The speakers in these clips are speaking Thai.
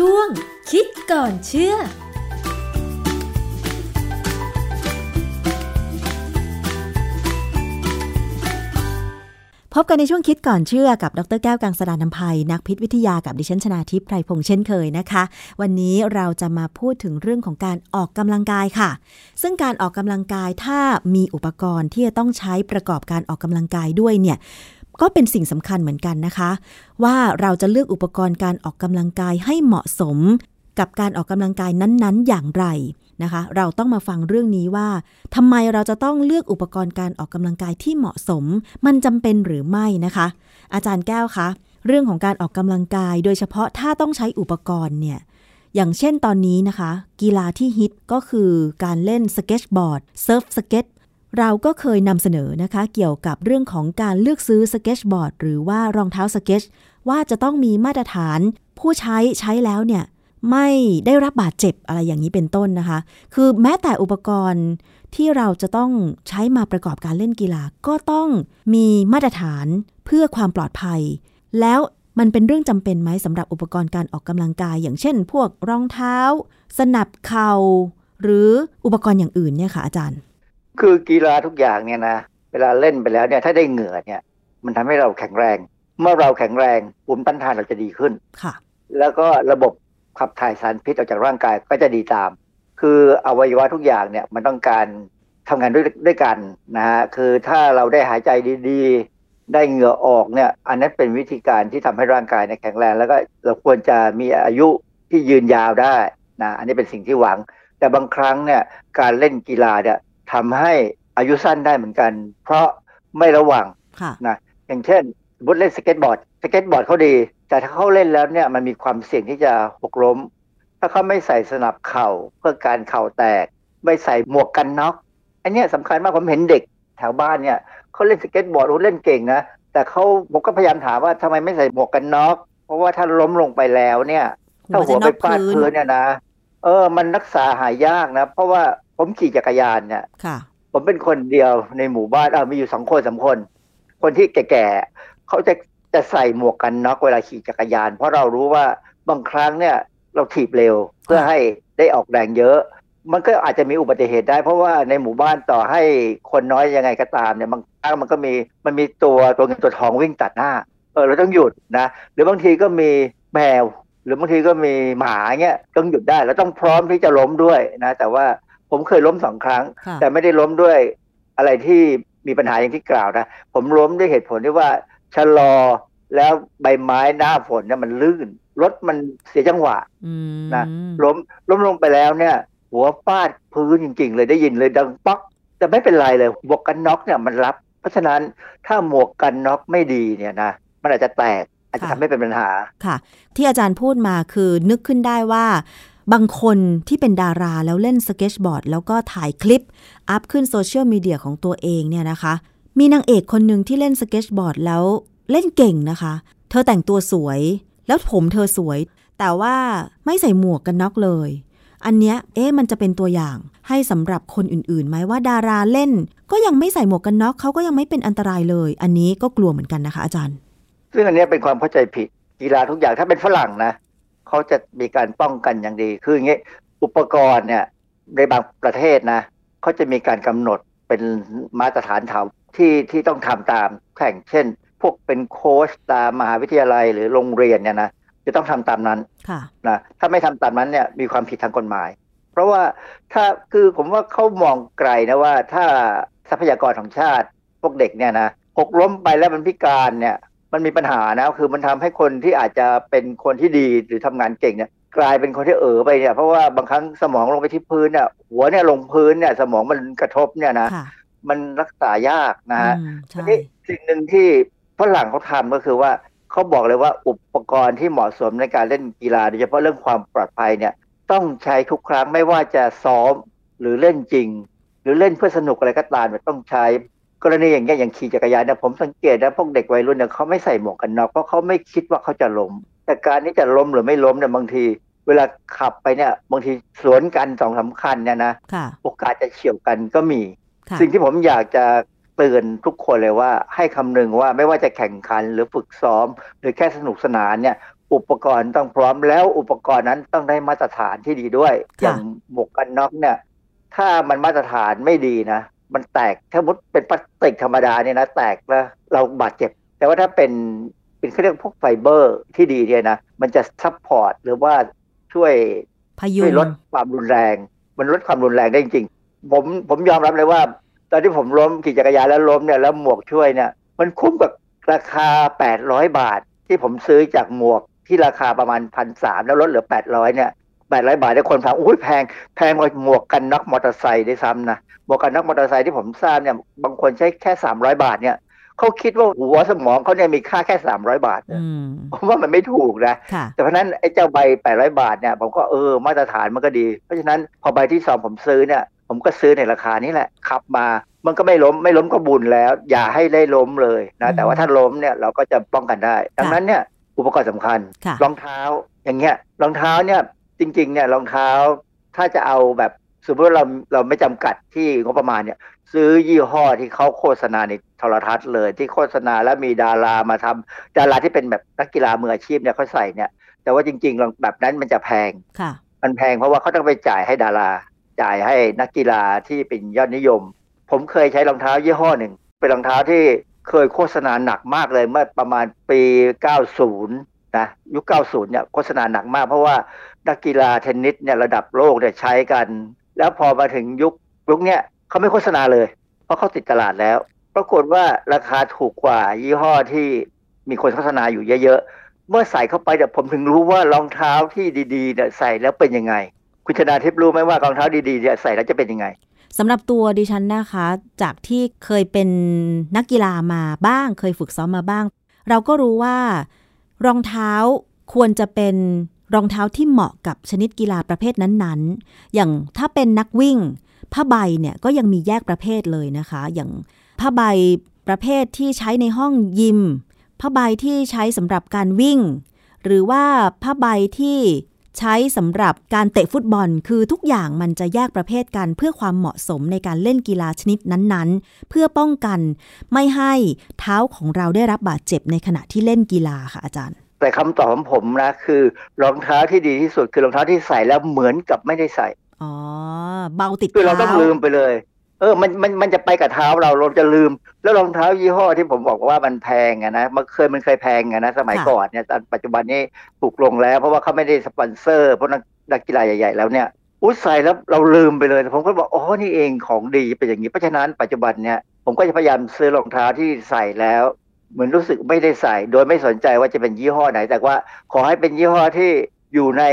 ช่วง คิดก่อนเชื่อพบกันในช่วงคิดก่อนเชื่อกับดรแก้วกังสดานนภัย นักพิษวิทยากับดิฉันชนาทิพย์ไพรพงษ์เช่นเคยนะคะ วันนี้เราจะมาพูดถึงเรื่องของการออกกำลังกายค่ะ ซึ่งการออกกำลังกายถ้ามีอุปกรณ์ที่จะต้องใช้ประกอบการออกกำลังกายด้วยเนี่ย ก็เป็นสิ่งสำคัญเหมือนกันนะคะ ว่าเราจะเลือกอุปกรณ์การออกกำลังกายให้เหมาะสม กับการออกกำลังกายนั้นๆ อย่างไรนะคะ เราต้องมาฟังเรื่องนี้ว่าทำไมเราจะต้องเลือกอุปกรณ์การออกกำลังกายที่เหมาะสม มันจำเป็นหรือไม่นะคะ อาจารย์แก้วคะเรื่องของการออกกำลังกาย โดยเฉพาะถ้าต้องใช้อุปกรณ์เนี่ยอย่างเช่นตอนนี้นะคะ กีฬาที่ฮิตก็คือการเล่นสเก็ตบอร์ดเซิร์ฟสเก็ต เราก็เคยนำเสนอนะคะ เกี่ยวกับเรื่องของการเลือกซื้อสเก็ตบอร์ดหรือว่ารองเท้าสเก็ตว่าจะต้องมีมาตรฐาน ผู้ใช้ใช้แล้วเนี่ยไม่ได้รับบาดเจ็บอะไรอย่างนี้เป็นต้นนะคะ คือแม้แต่อุปกรณ์ที่เราจะต้องใช้มาประกอบการเล่นกีฬาก็ต้องมีมาตรฐานเพื่อความปลอดภัย แล้วมันเป็นเรื่องจำเป็นไหมสำหรับอุปกรณ์การออกกำลังกาย อย่างเช่น พวกรองเท้า สนับเข่าหรืออุปกรณ์อย่างอื่นเนี่ยค่ะอาจารย์ คือกีฬาทุกอย่างเนี่ยนะเวลาเล่นไปแล้วเนี่ยถ้าได้เหงื่อเนี่ย มันทำให้เราแข็งแรง เมื่อเราแข็งแรงภูมิต้านทานเราจะดีขึ้นค่ะ แล้วก็ระบบขับถ่ายสารพิษออกจากร่างกายก็จะดีตาม คืออวัยวะทุกอย่างเนี่ยมันต้องการทำงานด้วยด้วยกันนะฮะคือถ้าเราได้หายใจดีๆ ได้เหงื่อออกเนี่ย อันนั้นเป็นวิธีการที่ทำให้ร่างกายเนี่ยแข็งแรง แล้วก็เราควรจะมีอายุที่ยืนยาวได้นะอันนี้เป็นสิ่งที่หวัง แต่บางครั้งเนี่ยการเล่นกีฬาเนี่ย ทำให้อายุสั้นได้เหมือนกัน เพราะไม่ระวังค่ะนะอย่างเช่นสมมติเล่นสเก็ตบอร์ดสเก็ตบอร์ดเขาดี แต่ถ้าเขาเล่นแล้วเนี่ยมันมีความเสี่ยงที่จะหกล้ม ถ้าเขาไม่ใส่สนับเข่าเพื่อกันเข่าแตก ไม่ใส่หมวกกันน็อกอันเนี้ยสำคัญมากผมเห็นเด็กแถวบ้านเนี่ยเขาเล่นสเก็ตบอร์ดโอ้เล่นเก่งนะแต่เขาผมก็พยายามถามว่าทำไมไม่ใส่หมวกกันน็อกเพราะว่าถ้าล้มลงไปแล้วเนี่ย ถ้าหัวไปฟาดพื้นเนี่ยนะ เออ มันรักษาหายยากนะ เพราะว่า ผมขี่จักรยานเนี่ยค่ะ ผมเป็นคนเดียวในหมู่บ้านอ่ามีอยู่สองคนสามคน คนที่แก่ๆเขาจะจะใส่หมวกกันน็อกเวลาขี่จักรยาน เพราะเรารู้ว่าบางครั้งเนี่ยเราถีบเร็วเพื่อให้ได้ออกแรงเยอะ มันก็อาจจะมีอุบัติเหตุได้ เพราะว่าในหมู่บ้านต่อให้คนน้อยยังไงก็ตามเนี่ยบางครั้งมันก็มีมันมีตัวตัวเงินตัวทองวิ่งตัดหน้าเออเราต้องหยุดนะ หรือบางทีก็มีแมว หรือบางทีก็มีหมาเงี้ยต้องหยุดได้แล้วต้องพร้อมที่จะล้มด้วยนะ แต่ว่า ผมเคยล้มสองครั้งค่ะแต่ไม่ได้ล้มด้วยอะไรที่มีปัญหาอย่างที่กล่าวนะ ผมล้มด้วยเหตุผลที่ว่าชะลอแล้วใบไม้หน้าฝนเนี่ยมันลื่น รถมันเสียจังหวะอืมนะล้มล้มลงไปแล้วเนี่ย หัวฟาดพื้นจริง ๆ เลยได้ยินเลยดังป๊อกแต่ไม่เป็นไรเลยหมวกกันน็อกเนี่ยมันรับ เพราะฉะนั้นถ้าหมวกกันน็อกไม่ดีเนี่ยนะมันอาจจะแตกอาจจะทำให้เป็นปัญหาค่ะ ที่อาจารย์พูดมาคือนึกขึ้นได้ว่า บางคนที่เป็นดาราแล้วเล่นสเก็ตบอร์ด แล้วก็ถ่ายคลิป อัพขึ้นโซเชียลมีเดียของตัวเองเนี่ยนะคะ มีนางเอกคนหนึ่งที่เล่นสเก็ตบอร์ดแล้วเล่นเก่งนะคะ เธอแต่งตัวสวย แล้วผมเธอสวย แต่ว่าไม่ใส่หมวกกันน็อกเลย อันเนี้ยเอ๊ะมันจะเป็นตัวอย่างให้สำหรับคนอื่นๆไหมว่าดาราเล่น ก็ยังไม่ใส่หมวกกันน็อกเขาก็ยังไม่เป็นอันตรายเลย อันนี้ก็กลัวเหมือนกันนะคะอาจารย์ ซึ่งอันเนี้ยเป็นความเข้าใจผิดกีฬาทุกอย่างถ้าเป็นฝรั่งนะ เขาจะมีการป้องกันอย่างดี คืออย่างงี้อุปกรณ์เนี่ยในบางประเทศนะเขาจะมีการกำหนดเป็นมาตรฐานถาวที่ที่ต้องทำตามแข่งเช่น พวกเป็นโค้ชตามมหาวิทยาลัยหรือโรงเรียนเนี่ยนะจะต้องทำตามนั้นค่ะนะถ้าไม่ทำตามนั้นเนี่ยมีความผิดทางกฎหมาย เพราะว่าถ้าคือผมว่าเขามองไกลนะว่าถ้าทรัพยากรของชาติพวกเด็กเนี่ยนะหกล้มไปแล้วมันพิการเนี่ย มันมีปัญหานะคือมันทำให้คนที่อาจจะเป็นคนที่ดีหรือทำงานเก่งเนี่ยกลายเป็นคนที่เออไปเนี่ยเพราะว่าบางครั้งสมองลงไปที่พื้นเนี่ยหัวเนี่ยลงพื้นเนี่ยสมองมันกระทบเนี่ยนะค่ะมันรักษายากนะฮะอืมทีใช่นี้สิ่งหนึ่งที่ฝรั่งเขาทำก็คือว่าเขาบอกเลยว่าอุปกรณ์ที่เหมาะสมในการเล่นกีฬาโดยเฉพาะเรื่องความปลอดภัยเนี่ยต้องใช้ทุกครั้งไม่ว่าจะซ้อมหรือเล่นจริง หรือเล่นเพื่อสนุกอะไรก็ตามเนี่ยต้องใช้ กรณีอย่างเงี้ยอย่างขี่จักรยานเนี่ยผมสังเกตนะพวกเด็กวัยรุ่นเนี่ยเขาไม่ใส่หมวกกันน็อกเพราะเขาไม่คิดว่าเขาจะล้มแต่การที่จะล้มหรือไม่ล้มเนี่ยบางที เวลาขับไปเนี่ยบางทีสวนกันสองสามคันเนี่ยนะค่ะโอกาสจะเฉี่ยวกันก็มีค่ะสิ่งที่ผมอยากจะเตือนทุกคนเลยว่า ให้คำนึงว่าไม่ว่าจะแข่งขันหรือฝึกซ้อม หรือแค่สนุกสนานเนี่ยอุปกรณ์ต้องพร้อมแล้วอุปกรณ์นั้นต้องได้มาตรฐานที่ดีด้วยค่ะอย่างหมวกกันน็อกเนี่ย ถ้ามันมาตรฐานไม่ดีนะ มันแตกถ้าสมมุติเป็นพลาสติกธรรมดาเนี่ยนะแตกแล้วเราบาดเจ็บ แต่ว่าถ้าเป็นเป็นเขาเรียกพวกไฟเบอร์ที่ดีเนี่ยนะมันจะ support หรือว่าช่วยพยุช่วยงลดความรุนแรง มันลดความรุนแรงได้จริงๆผมผมยอมรับเลยว่า ตอนที่ผมล้มขี่จักรยานแล้วล้มเนี่ยแล้วหมวกช่วยเนี่ยมันคุ้มกับราคา 800 บาท ที่ผมซื้อจากหมวกที่ราคาประมาณพันสามแล้วลดเหลือ 800เนี่ย 800บาทได้คนถามอุ้ยแพงแพงกว่าหมวกกันน็อกมอเตอร์ไซค์ด้วยซ้ำนะหมวกกันน็อกมอเตอร์ไซค์ที่ผมทราบเนี่ยบางคนใช้แค่300บาทเนี่ยเขาคิดว่าหัวสมองเขาเนี่ยมีค่าแค่300บาทอืมผมว่ามันไม่ถูกนะค่ะแต่เพราะฉะนั้นไอ้เจ้าใบ800บาทเนี่ยผมก็เออมาตรฐานมันก็ดี เพราะฉะนั้นพอใบที่สองผมซื้อเนี่ย ผมก็ซื้อในราคานี้แหละขับมามันก็ไม่ล้มไม่ล้มก็บุญแล้ว อย่าให้ได้ล้มเลยนะอืมแต่ว่าถ้าล้มเนี่ยเราก็จะป้องกันได้ ดังนั้นเนี่ยอุปกรณ์สำคัญค่ะรองเท้าอย่างเงี้ยรองเท้าเนี่ย จริง ๆ เนี่ยรองเท้าถ้าจะเอาแบบสมมติว่าเราเราไม่จำกัดที่งบประมาณเนี่ย ซื้อยี่ห้อที่เขาโฆษณาในโทรทัศน์เลยที่โฆษณาแล้วมีดารามาทำดาราที่เป็นแบบนักกีฬามืออาชีพเนี่ยเขาใส่เนี่ย แต่ว่าจริงๆแบบนั้นมันจะแพงค่ะ มันแพงเพราะว่าเขาต้องไปจ่ายให้ดารา จ่ายให้นักกีฬาที่เป็นยอดนิยม ผมเคยใช้รองเท้ายี่ห้อหนึ่ง เป็นรองเท้าที่เคยโฆษณาหนักมากเลยเมื่อประมาณปี 90 นะยุค 90 เนี่ยโฆษณาหนักมาก เพราะว่านักกีฬาเทนนิสเนี่ยระดับโลกเนี่ยใช้กัน แล้วพอมาถึงยุคยุคเนี้ยเขาไม่โฆษณาเลย เพราะเขาติดตลาดแล้ว ปรากฏว่าราคาถูกกว่ายี่ห้อที่มีคนโฆษณาอยู่เยอะๆ เมื่อใส่เข้าไปเดี๋ยวผมถึงรู้ว่ารองเท้าที่ดีๆเนี่ยใส่แล้วเป็นยังไง คุณชนาทิพย์รู้ไหมว่ารองเท้าดีๆเนี่ยใส่แล้วจะเป็นยังไงสำหรับตัวดิฉันนะคะ จากที่เคยเป็นนักกีฬามาบ้าง เคยฝึกซ้อมมาบ้าง เราก็รู้ว่า รองเท้าควรจะเป็นรองเท้าที่เหมาะกับชนิดกีฬาประเภทนั้นๆ อย่างถ้าเป็นนักวิ่งผ้าใบเนี่ยก็ยังมีแยกประเภทเลยนะคะ อย่างผ้าใบประเภทที่ใช้ในห้องยิมผ้าใบที่ใช้สำหรับการวิ่ง หรือว่าผ้าใบที่ ใช้สำหรับการเตะฟุตบอล คือทุกอย่างมันจะแยกประเภทกันเพื่อความเหมาะสมในการเล่นกีฬาชนิดนั้นๆ เพื่อป้องกันไม่ให้เท้าของเราได้รับบาดเจ็บในขณะที่เล่นกีฬาค่ะอาจารย์ แต่คำตอบของผมนะคือรองเท้าที่ดีที่สุดคือรองเท้าที่ใส่แล้วเหมือนกับไม่ได้ใส่อ๋อเบาติดคือเราเท้าต้องลืมไปเลย เออ มัน มัน มันจะไปกับเท้าเรา เราจะลืม แล้วรองเท้ายี่ห้อที่ผมบอกว่ามันแพงอะนะ มันเคย มันเคยแพงอะนะ สมัยก่อนเนี่ยตอนปัจจุบันนี้ถูกลงแล้ว เพราะว่าเขาไม่ได้สปอนเซอร์ เพราะนักนักกีฬาใหญ่ ๆ แล้วเนี่ยอุ้ยใส่แล้วเราลืมไปเลย ผมก็บอก อ๋อ นี่เองของดีเป็นอย่างนี้ เพราะฉะนั้นปัจจุบันเนี่ย ผมก็จะพยายามซื้อรองเท้าที่ใส่แล้ว เหมือนรู้สึกไม่ได้ใส่ โดยไม่สนใจว่าจะเป็นยี่ห้อไหน แต่ว่าขอให้เป็นยี่ห้อที่อยู่ใน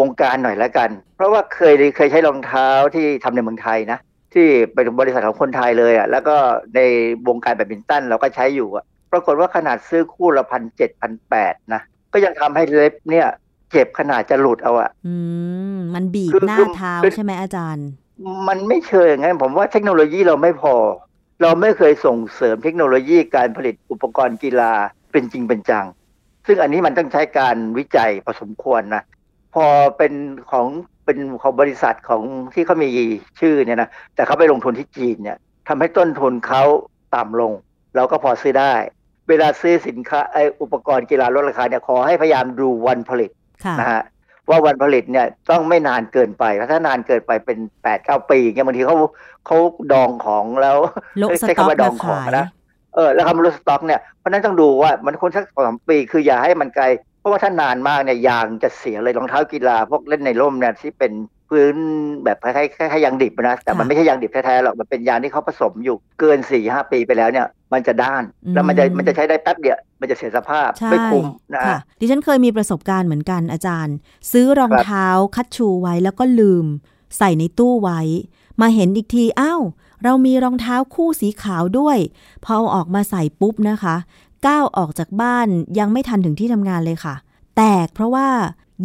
วงการหน่อยละกัน เพราะว่าเคยเคยใช้รองเท้าที่ทำในเมืองไทยนะ ที่เป็นบริษัทของคนไทยเลยอะแล้วก็ในวงการแบดมินตันเราก็ใช้อยู่อะปรากฏว่าขนาดซื้อคู่ละพันเจ็ดพันแปดนะก็ยังทำให้เล็บเนี่ยเจ็บขนาดจะหลุดเอาอะอืมมันบีบคือหน้าคือเท้าคือใช่ไหมอาจารย์ มันไม่เชิงไงผมว่าเทคโนโลยีเราไม่พอ เราไม่เคยส่งเสริมเทคโนโลยีการผลิตอุปกรณ์กีฬาเป็นจริงเป็นจัง ซึ่งอันนี้มันต้องใช้การวิจัยพอสมควรนะพอเป็นของ เป็นของบริษัทของที่เขามีชื่อเนี่ยนะแต่เขาไปลงทุนที่จีนเนี่ยทำให้ต้นทุนเขาต่ำลง เราก็พอซื้อได้ เวลาซื้อสินค้าไออุปกรณ์กีฬาลดราคาเนี่ยขอให้พยายามดูวันผลิตค่ะนะฮะว่าวันผลิตเนี่ยต้องไม่นานเกินไปเพราะถ้านานเกินไปเป็นแปดเก้าปีเงี้ยบางทีเขาเขาดองของแล้วโละสใช้ต็อกคำว่าดมาองของขายนะเออแล้วคำว่าลดสต็อกเนี่ยเพราะฉะนั้นต้องดูว่ามันควรสักสองสามปี คืออย่าให้มันไกล เพราะว่าถ้านานมากเนี่ยยางจะเสียเลยรองเท้ากีฬาพวกเล่นในร่มเนี่ยที่เป็นพื้นแบบคล้ายๆคล้ายๆยางดิบนะแต่มันไม่ใช่ยางดิบแท้ๆหรอกมันเป็นยางที่เขาผสมอยู่เกินสี่ห้าปีไปแล้วเนี่ย มันจะด้าน แล้วมันจะมันจะใช้ได้แป๊บเดียวมันจะเสียสภาพใช่ไม่คุ้มนะค่ะดิฉันเคยมีประสบการณ์เหมือนกันอาจารย์ ซื้อรองครับเท้าคัดชูไว้แล้วก็ลืม ใส่ในตู้ไว้ มาเห็นอีกทีอ้าวเรามีรองเท้าคู่สีขาวด้วย พอเอาออกมาใส่ปุ๊บนะคะ ก้าวออกจากบ้านยังไม่ทันถึงที่ทำงานเลยค่ะ แตกเพราะว่า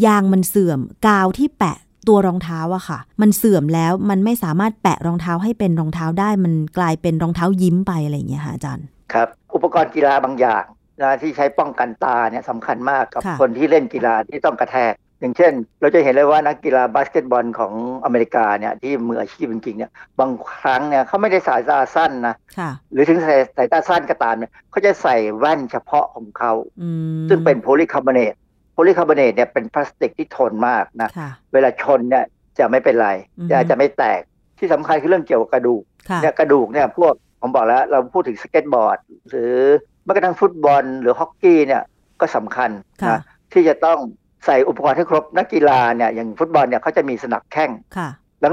ยางมันเสื่อมกาวที่แปะตัวรองเท้าอะค่ะ มันเสื่อมแล้วมันไม่สามารถแปะรองเท้าให้เป็นรองเท้าได้มันกลายเป็นรองเท้ายิ้มไปอะไรอย่างเงี้ยค่ะอาจารย์ครับอุปกรณ์กีฬาบางอย่างนะที่ใช้ป้องกันตาเนี่ยสำคัญมากกับค่ะคนที่เล่นกีฬาที่ต้องกระแทก อย่างเช่น เราจะเห็นเลยว่านักกีฬาบาสเกตบอลของอเมริกาเนี่ยที่มืออาชีพจริงๆเนี่ยบางครั้งเนี่ยเขาไม่ได้สายตาสั้นนะค่ะหรือถึงสายสายตาสั้นก็ตามเนี่ยเขาจะใส่แว่นเฉพาะของเขาอืมซึ่งเป็นโพลีคาร์บอเนตโพลีคาร์บอเนตเนี่ยเป็นพลาสติกที่ทนมากนะค่ะเวลาชนเนี่ยจะไม่เป็นไรอือฮึจะจะไม่แตกที่สำคัญคือเรื่องเกี่ยวกับกระดูกค่ะเนี่ยกระดูกเนี่ยพวกผมบอกแล้วเราพูดถึงสเก็ตบอร์ด หรือแม้กระทั่งฟุตบอล หรือฮอกกี้เนี่ยก็สำคัญค่ะนะที่จะต้อง ใส่อุปกรณ์ให้ครบนักกีฬาเนี่ยอย่างฟุตบอลเนี่ยเขาจะมีสนับแข้งค่ะ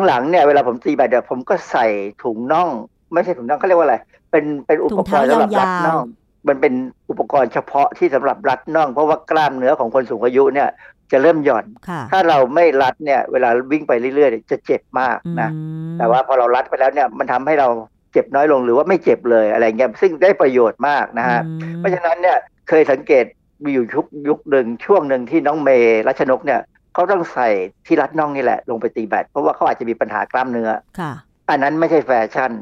หลังๆเนี่ยเวลาผมตีแบดเนี่ยผมก็ใส่ถุงน่อง ไม่ใช่ถุงน่องเขาเรียกว่าอะไร เป็นเป็นอุปกรณ์สำหรับรัดน่องมันเป็นอุปกรณ์เฉพาะที่สำหรับรัดน่อง เพราะว่ากล้ามเนื้อของคนสูงอายุเนี่ยจะเริ่มหย่อนค่ะถ้าเราไม่รัดเนี่ยเวลาวิ่งไปเรื่อยๆเนี่ยจะเจ็บมากนะอืมแต่ว่าพอเรารัดไปแล้วเนี่ยมันทำให้เราเจ็บน้อยลงหรือว่าไม่เจ็บเลยอะไรเงี้ยซึ่งได้ประโยชน์มากนะฮะอืมเพราะฉะนั้นเนี่ยเคยสังเกต มีอยู่ยุคยุคหนึ่งช่วงหนึ่งที่น้องเมย์รัชนกเนี่ยเขาต้องใส่ที่รัดน่องนี่แหละ ลงไปตีแบดเพราะว่าเขาอาจจะมีปัญหากล้ามเนื้อค่ะ อันนั้นไม่ใช่แฟชั่น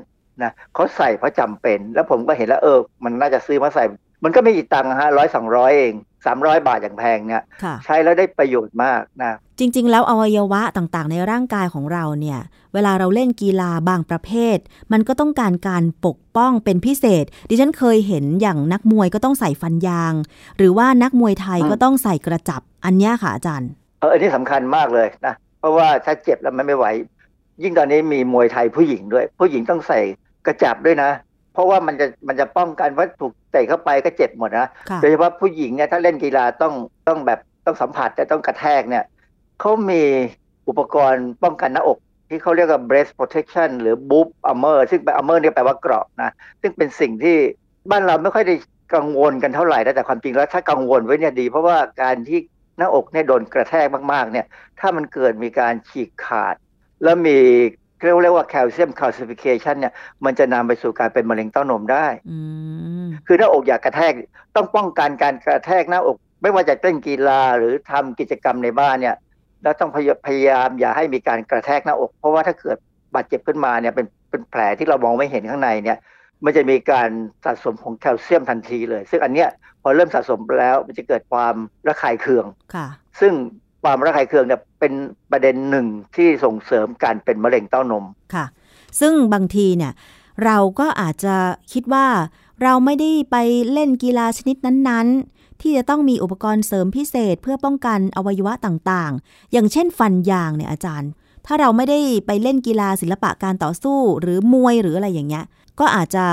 นะเขาใส่เพราะจำเป็น แล้วผมก็เห็นแล้วเออ มันน่าจะซื้อมาใส่ มันก็ไม่กี่ตังค์ฮะร้อยสองร้อยเอง สามร้อยบาทอย่างแพงเนี่ยค่ะใช้แล้วได้ประโยชน์มากนะจริง ๆ แล้วอวัยวะต่างๆ ในร่างกายของเราเนี่ย เวลาเราเล่นกีฬาบางประเภท มันก็ต้องการการปกป้องเป็นพิเศษ ดิฉันเคยเห็นอย่างนักมวยก็ต้องใส่ฟันยาง หรือว่านักมวยไทยก็ต้องใส่กระจับอันเนี้ยค่ะอาจารย์เอออันนี้สำคัญมากเลยนะเพราะว่าถ้าเจ็บแล้วมันไม่ไหว ยิ่งตอนนี้มีมวยไทยผู้หญิงด้วย ผู้หญิงต้องใส่กระจับด้วยนะ เพราะว่ามันจะมันจะป้องกันว่าถูกเตะเข้าไปก็เจ็บหมดนะค่ะโดยเฉพาะผู้หญิงเนี่ยถ้าเล่นกีฬาต้องต้องแบบต้องสัมผัสจะต้องกระแทกเนี่ยเขามีอุปกรณ์ป้องกันหน้าอก ที่เขาเรียกว่า breast protection หรือ boob armor ซึ่งเป็น armor เนี่ยแปลว่าเกราะนะซึ่งเป็นสิ่งที่บ้านเราไม่ค่อยได้กังวลกันเท่าไหร่นะแต่ความจริงแล้วถ้ากังวลไว้เนี่ยดี เพราะว่าการที่หน้าอกเนี่ยโดนกระแทกมากๆเนี่ยถ้ามันเกิดมีการฉีกขาด แล้วมี เรียกว่าแคลเซียม calcification เนี่ยมันจะนำไปสู่การเป็นมะเร็งเต้านมได้อืมคือหน้าอกอย่ากระแทกต้องป้องกันการกระแทกหน้าอก ไม่ว่าจะเล่นกีฬาหรือทำกิจกรรมในบ้านเนี่ยแล้วต้องพยพยายามอย่าให้มีการกระแทกหน้าอก เพราะว่าถ้าเกิดบาดเจ็บขึ้นมาเนี่ยเป็นเป็นแผลที่เรามองไม่เห็นข้างในเนี่ยมันจะมีการสะสมของแคลเซียมทันทีเลย ซึ่งอันเนี้ยพอเริ่มสะสมแล้วมันจะเกิดความระคายเคืองค่ะ ซึ่ง ความระคายเคืองเนี่ยเป็นประเด็นหนึ่งที่ส่งเสริมการเป็นมะเร็งเต้านมค่ะ ซึ่งบางทีเนี่ยเราก็อาจจะคิดว่าเราไม่ได้ไปเล่นกีฬาชนิดนั้นๆ ที่จะต้องมีอุปกรณ์เสริมพิเศษเพื่อป้องกันอวัยวะต่างๆ อย่างเช่นฟันยางเนี่ยอาจารย์ ถ้าเราไม่ได้ไปเล่นกีฬาศิลปะการต่อสู้หรือมวยหรืออะไรอย่างเงี้ยก็อาจจะ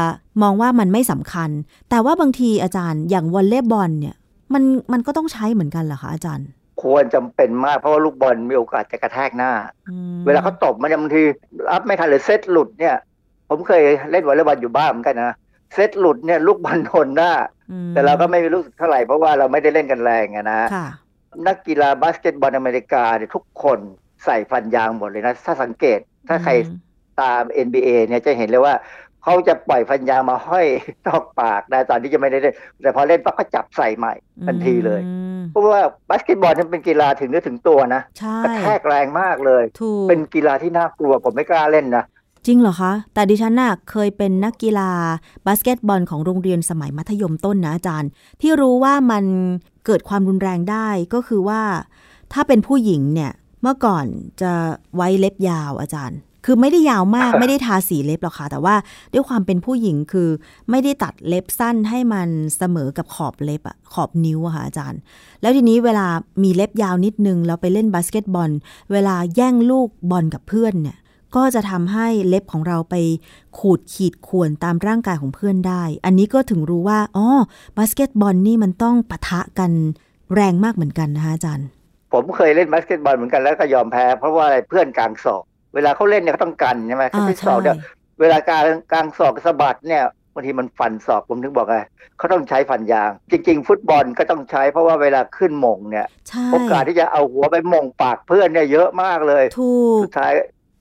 มองว่ามันไม่สำคัญ แต่ว่าบางทีอาจารย์อย่างวอลเลย์บอลเนี่ยมันมันก็ต้องใช้เหมือนกันเหรอคะอาจารย์ ควรจำเป็นมากเพราะว่าลูกบอลมีโอกาสจะกระแทกหน้าอืมเวลาเขาตบมันเนี่ยบางทีรับไม่ทันหรือเซตหลุดเนี่ย ผมเคยเล่นวอลเลย์บอลอยู่บ้านเหมือนกันนะเซตหลุดเนี่ยลูกบอลโดนหน้าอืมแต่เราก็ไม่รู้สึกเท่าไหร่เพราะว่าเราไม่ได้เล่นกันแรงอะนะค่ะนักกีฬาบาสเกตบอลอเมริกาเนี่ยทุกคนใส่ฟันยางหมดเลยนะ ถ้าสังเกตถ้าใครอืมตาม NBA เนี่ยจะเห็นเลยว่าเขาจะปล่อยฟันยางมาห้อยนอกปากนะตอนที่จะไม่ได้เล่นแต่พอเล่นปั๊บก็จับใส่ใหม่ทันทีเลยอืม เพราะว่าบาสเกตบอลนั้นเป็นกีฬาถึงเนื้อถึงตัวนะใช่กระแทกแรงมากเลยถูกเป็นกีฬาที่น่ากลัวผมไม่กล้าเล่นนะจริงเหรอคะ แต่ดิฉันน่ะเคยเป็นนักกีฬาบาสเกตบอลของโรงเรียนสมัยมัธยมต้นนะอาจารย์ ที่รู้ว่ามันเกิดความรุนแรงได้ก็คือว่า ถ้าเป็นผู้หญิงเนี่ยเมื่อก่อนจะไว้เล็บยาวอาจารย์ คือไม่ได้ยาวมากไม่ได้ทาสีเล็บหรอกค่ะ แต่ว่าด้วยความเป็นผู้หญิงคือไม่ได้ตัดเล็บสั้นให้มันเสมอกับขอบเล็บอะขอบนิ้วอะค่ะอาจารย์ แล้วทีนี้เวลามีเล็บยาวนิดนึงแล้วไปเล่นบาสเกตบอล เวลาแย่งลูกบอลกับเพื่อนเนี่ยก็จะทำให้เล็บของเราไปขูดขีดข่วนตามร่างกายของเพื่อนได้ อันนี้ก็ถึงรู้ว่าอ๋อบาสเกตบอลนี่มันต้องปะทะกันแรงมากเหมือนกันนะคะอาจารย์ ผมเคยเล่นบาสเกตบอลเหมือนกันแล้วก็ยอมแพ้เพราะว่าอะไรเพื่อนกางศอก เวลาเขาเล่นเนี่ยเขาต้องกันใช่ไหมอ่าที่ศอกใช่เนี่ยเวลากลางกลางศอกสะบัดเนี่ยบางทีมันฟันศอกผมถึงบอกไงเขาต้องใช้ฟันยาง จริง ๆ ฟุตบอลก็ต้องใช้เพราะว่าเวลาขึ้นโหม่งเนี่ยใช่โอกาสที่จะเอาหัวไปโหม่งปากเพื่อนเนี่ยเยอะมากเลยถูกสุดท้าย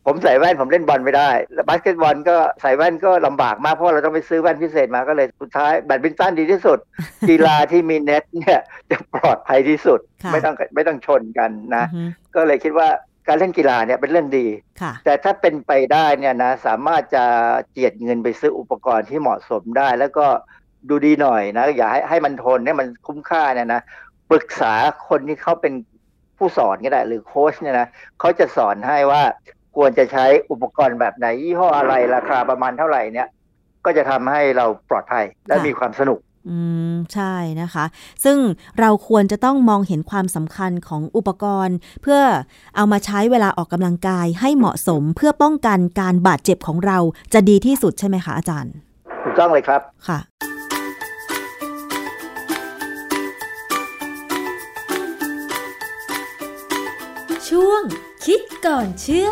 ผมใส่แว่นผมเล่นบอลไม่ได้ แล้วบาสเกตบอลก็ใส่แว่นก็ลำบากมากเพราะเราต้องไปซื้อแว่นพิเศษมาก็เลยสุดท้ายแบดมินตันดีที่สุด กีฬาที่มีเน็ตเนี่ยจะปลอดภัยที่สุดค่ะไม่ต้องไม่ต้องชนกันนะอือฮึก็เลยคิดว่า การเล่นกีฬาเนี่ยเป็นเรื่องดีค่ะแต่ถ้าเป็นไปได้เนี่ยนะสามารถจะเจียดเงินไปซื้ออุปกรณ์ที่เหมาะสมได้ แล้วก็ดูดีหน่อยนะอย่าให้ให้มันทนให้มันคุ้มค่าเนี่ยนะปรึกษาคนที่เขาเป็นผู้สอนก็ได้หรือโค้ชเนี่ยนะเขาจะสอนให้ว่าควรจะใช้อุปกรณ์แบบไหนยี่ห้ออะไรราคาประมาณเท่าไหร่เนี่ย ก็จะทำให้เราปลอดภัยและค่ะมีความสนุก อืม ใช่นะคะ ซึ่งเราควรจะต้องมองเห็นความสำคัญของอุปกรณ์ เพื่อเอามาใช้เวลาออกกำลังกายให้เหมาะสมเพื่อป้องกันการบาดเจ็บของเราจะดีที่สุดใช่ไหมคะอาจารย์ ถูกต้องเลยครับค่ะ ช่วงคิดก่อนเชื่อ